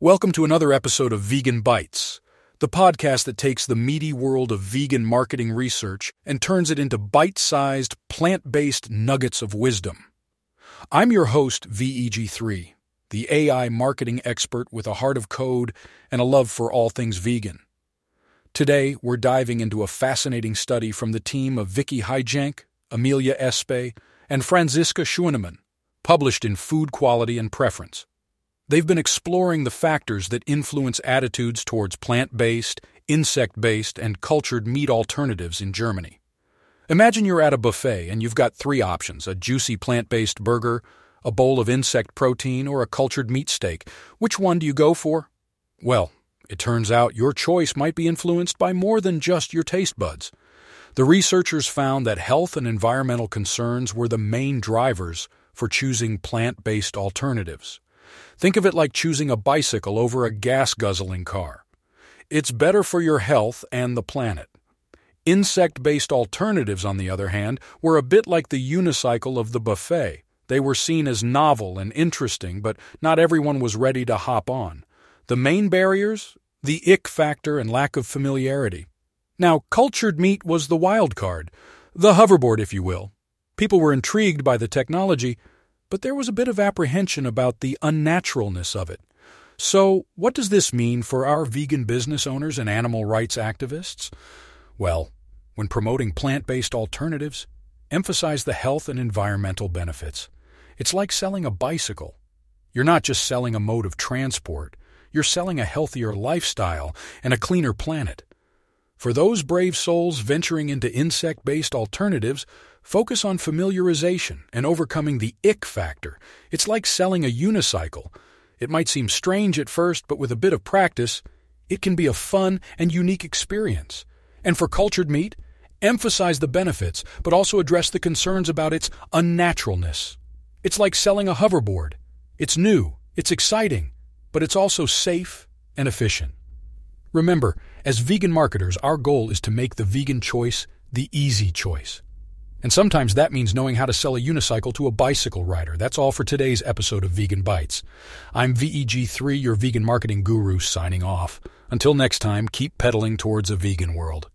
Welcome to another episode of Vegan Bytes, the podcast that takes the meaty world of vegan marketing research and turns it into bite sized, plant based nuggets of wisdom. I'm your host, VEG3, the AI marketing expert with a heart of code and a love for all things vegan. Today, we're diving into a fascinating study from the team of Vicky Hijank, Amelia Espe, and Franziska Schuenemann, published in Food Quality and Preference. They've been exploring the factors that influence attitudes towards plant based, insect based, and cultured meat alternatives in Germany. Imagine you're at a buffet and you've got three options a juicy plant based burger, a bowl of insect protein, or a cultured meat steak. Which one do you go for? Well, it turns out your choice might be influenced by more than just your taste buds. The researchers found that health and environmental concerns were the main drivers for choosing plant based alternatives. Think of it like choosing a bicycle over a gas guzzling car. It's better for your health and the planet. Insect based alternatives, on the other hand, were a bit like the unicycle of the buffet. They were seen as novel and interesting, but not everyone was ready to hop on. The main barriers? The ick factor and lack of familiarity. Now, cultured meat was the wild card, the hoverboard, if you will. People were intrigued by the technology, but there was a bit of apprehension about the unnaturalness of it. So, what does this mean for our vegan business owners and animal rights activists? Well, when promoting plant based alternatives, emphasize the health and environmental benefits. It's like selling a bicycle. You're not just selling a mode of transport, you're selling a healthier lifestyle and a cleaner planet. For those brave souls venturing into insect based alternatives, Focus on familiarization and overcoming the ick factor. It's like selling a unicycle. It might seem strange at first, but with a bit of practice, it can be a fun and unique experience. And for cultured meat, emphasize the benefits, but also address the concerns about its unnaturalness. It's like selling a hoverboard. It's new, it's exciting, but it's also safe and efficient. Remember, as vegan marketers, our goal is to make the vegan choice the easy choice. And sometimes that means knowing how to sell a unicycle to a bicycle rider. That's all for today's episode of Vegan Bytes. I'm VEG3, your vegan marketing guru, signing off. Until next time, keep pedaling towards a vegan world.